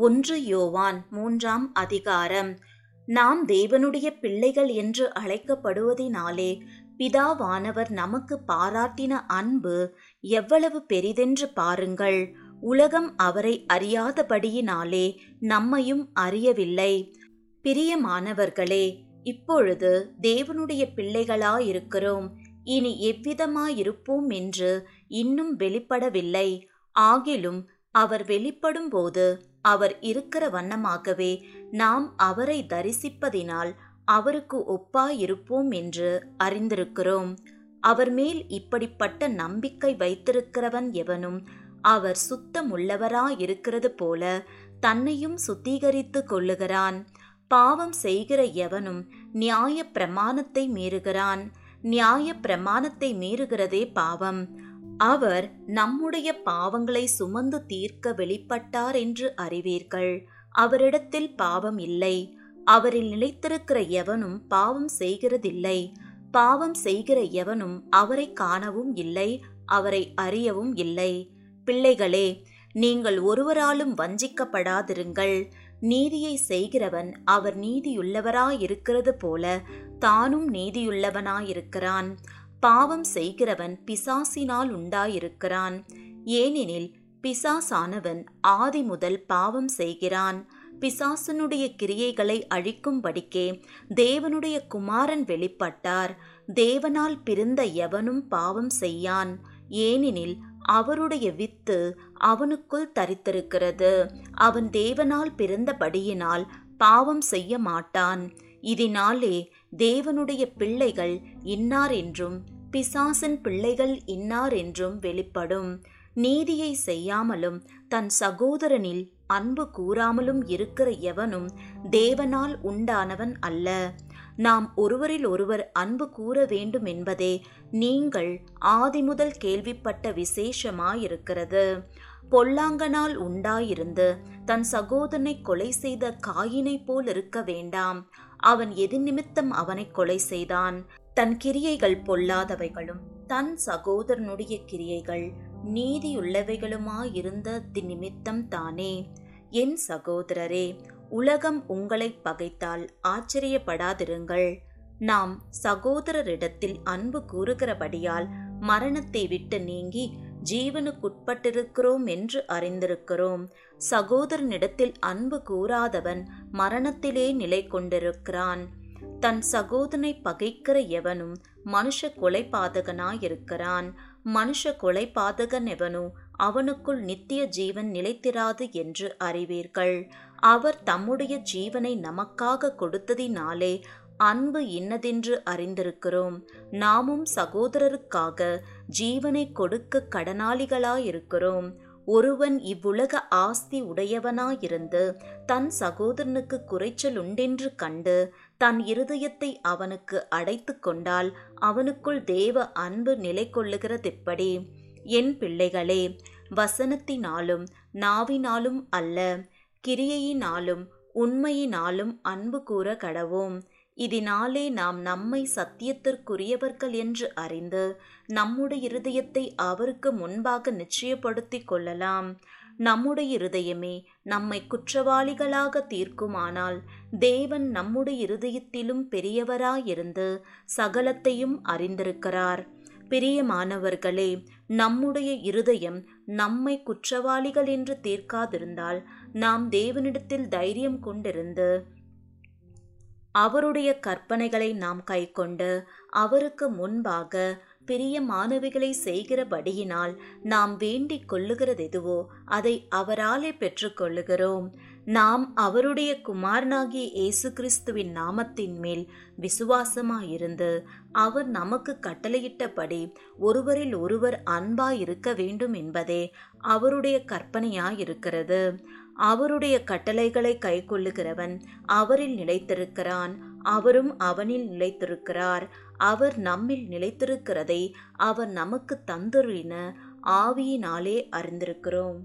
ஒன்று யோவான் மூன்றாம் அதிகாரம். நாம் தேவனுடைய பிள்ளைகள் என்று அழைக்கப்படுவதினாலே பிதாவானவர் நமக்கு பாராட்டின அன்பு எவ்வளவு பெரிதென்று பாருங்கள். உலகம் அவரை அறியாதபடியினாலே நம்மையும் அறியவில்லை. பிரியமானவர்களே இப்பொழுது தேவனுடைய பிள்ளைகளாயிருக்கிறோம். இனி எவ்விதமாயிருப்போம் என்று இன்னும் வெளிப்படவில்லை. ஆகிலும் அவர் வெளிப்படும்போது அவர் இருக்கிற வண்ணமாகவே நாம் அவரை தரிசிப்பதினால் அவருக்கு ஒப்பாயிருப்போம் என்று அறிந்திருக்கிறோம். அவர் மேல் இப்படிப்பட்ட நம்பிக்கை வைத்திருக்கிறவன் எவனும் அவர் சுத்தமுள்ளவராயிருக்கிறது போல தன்னையும் சுத்திகரித்து கொள்ளுகிறான். பாவம் செய்கிற எவனும் நியாய பிரமாணத்தை மீறுகிறான். நியாய பிரமாணத்தை மீறுகிறதே பாவம். அவர் நம்முடைய பாவங்களை சுமந்து தீர்க்க வெளிப்பட்டார் என்று அறிவீர்கள். அவரிடத்தில் பாவம் இல்லை. அவரில் நிலைத்திருக்கிற எவனும் பாவம் செய்கிறதில்லை. பாவம் செய்கிற எவனும் அவரை காணவும் இல்லை அவரை அறியவும் இல்லை. பிள்ளைகளே நீங்கள் ஒருவராலும் வஞ்சிக்கப்படாதிருங்கள். நீதியை செய்கிறவன் அவர் நீதியுள்ளவராயிருக்கிறது போல தானும் நீதியுள்ளவனாயிருக்கிறான். பாவம் செய்கிறவன் பிசாசினால் உண்டாயிருக்கிறான். ஏனெனில் பிசாசானவன் ஆதி முதல் பாவம் செய்கிறான். பிசாசனுடைய கிரியைகளை அழிக்கும்படிக்கே தேவனுடைய குமாரன் வெளிப்பட்டார். தேவனால் பிறந்த எவனும் பாவம் செய்யான். ஏனெனில் அவருடைய வித்து அவனுக்குள் தரித்திருக்கிறது. அவன் தேவனால் பிறந்தபடியினால் பாவம் செய்ய மாட்டான் இதனாலே தேவனுடைய பிள்ளைகள் இன்னார் என்றும் பிசாசன் பிள்ளைகள் இன்னார் என்றும் வெளிப்படும். நீதியை செய்யாமலும் தன் சகோதரனில் அன்பு கூறாமலும் இருக்கிற எவனும் தேவனால் உண்டானவன் அல்ல. நாம் ஒருவரில் ஒருவர் அன்பு கூற வேண்டும் என்பதே நீங்கள் ஆதிமுதல் கேள்விப்பட்ட விசேஷமாயிருக்கிறது. பொல்லாங்கனால் உண்டாயிருந்து தன் சகோதரனை கொலை செய்த காயினை போல் இருக்க வேண்டாம். அவன் எது நிமித்தம் அவனை கொலை செய்தான். தன் கிரியைகள் பொல்லாதவைகளும் தன் சகோதரனுடைய கிரியைகள் நீதியுள்ளவைகளுமாயிருந்த நிமித்தம் தானே. என் சகோதரரே உலகம் உங்களை பகைத்தால் ஆச்சரியப்படாதிருங்கள். நாம் சகோதரரிடத்தில் அன்பு கூறுகிறபடியால் மரணத்தை விட்டு நீங்கி ஜீவனுக்குட்பட்டிருக்கிறோம் என்று அறிந்திருக்கிறோம். சகோதரனிடத்தில் அன்பு கூறாதவன் மரணத்திலே நிலை கொண்டிருக்கிறான். தன் சகோதரனை பகைக்கிற எவனும் மனுஷ கொலைபாதகனாயிருக்கிறான். மனுஷ கொலைபாதகன் எவனோ அவனுக்குள் நித்திய ஜீவன் நிலைத்திராது என்று அறிவீர்கள். அவர் தம்முடைய ஜீவனை நமக்காக கொடுத்ததினாலே அன்பு இன்னதென்று அறிந்திருக்கிறோம். நாமும் சகோதரருக்காக ஜீவனை கொடுக்க கடனாளிகளாயிருக்கிறோம். ஒருவன் இவ்வுலக ஆஸ்தி உடையவனாயிருந்து தன் சகோதரனுக்கு குறைச்சல் உண்டென்று கண்டு தன் இருதயத்தை அவனுக்கு அடைத்து கொண்டால் அவனுக்குள் தேவ அன்பு நிலை கொள்ளுகிறதெப்படி என் பிள்ளைகளே வசனத்தினாலும் நாவினாலும் அல்ல கிரியையினாலும் உண்மையினாலும் அன்பு கூற கடவோம். இதனாலே நாம் நம்மை சத்தியத்திற்குரியவர்கள் என்று அறிந்து நம்முடைய இருதயத்தை அவருக்கு முன்பாக நிச்சயப்படுத்திக் கொள்ளலாம். நம்முடைய இருதயமே நம்மை குற்றவாளிகளாக தீர்க்குமானால் தேவன் நம்முடைய இருதயத்திலும் பெரியவராயிருந்து சகலத்தையும் அறிந்திருக்கிறார். பிரியமானவர்களே நம்முடைய இருதயம் நம்மை குற்றவாளிகள் என்று தீர்க்காதிருந்தால் நாம் தேவனிடத்தில் தைரியம் கொண்டிருந்து அவருடைய கற்பனைகளை நாம் கைக்கொண்டு அவருக்கு முன்பாக பிரியமானவைகளை செய்கிறபடியினால் நாம் வேண்டிக் கொள்ளுகிறதெதுவோ அதை அவராலே பெற்றுக்கொள்ளுகிறோம். நாம் அவருடைய குமாரனாகிய இயேசு கிறிஸ்துவின் நாமத்தின் மேல் விசுவாசமாயிருந்து அவர் நமக்கு கட்டளையிட்டபடி ஒருவரில் ஒருவர் அன்பாயிருக்க வேண்டும் என்பதே அவருடைய கற்பனையாயிருக்கிறது. அவருடைய கட்டளைகளை கைக்கொள்ளுகிறவன் அவரில் நிலைத்திருக்கிறான். அவரும் அவனில் நிலைத்திருக்கிறார். அவர் நம்மில் நிலைத்திருக்கிறதை அவர் நமக்கு தந்துரின ஆவியினாலே அறிந்திருக்கிறோம்.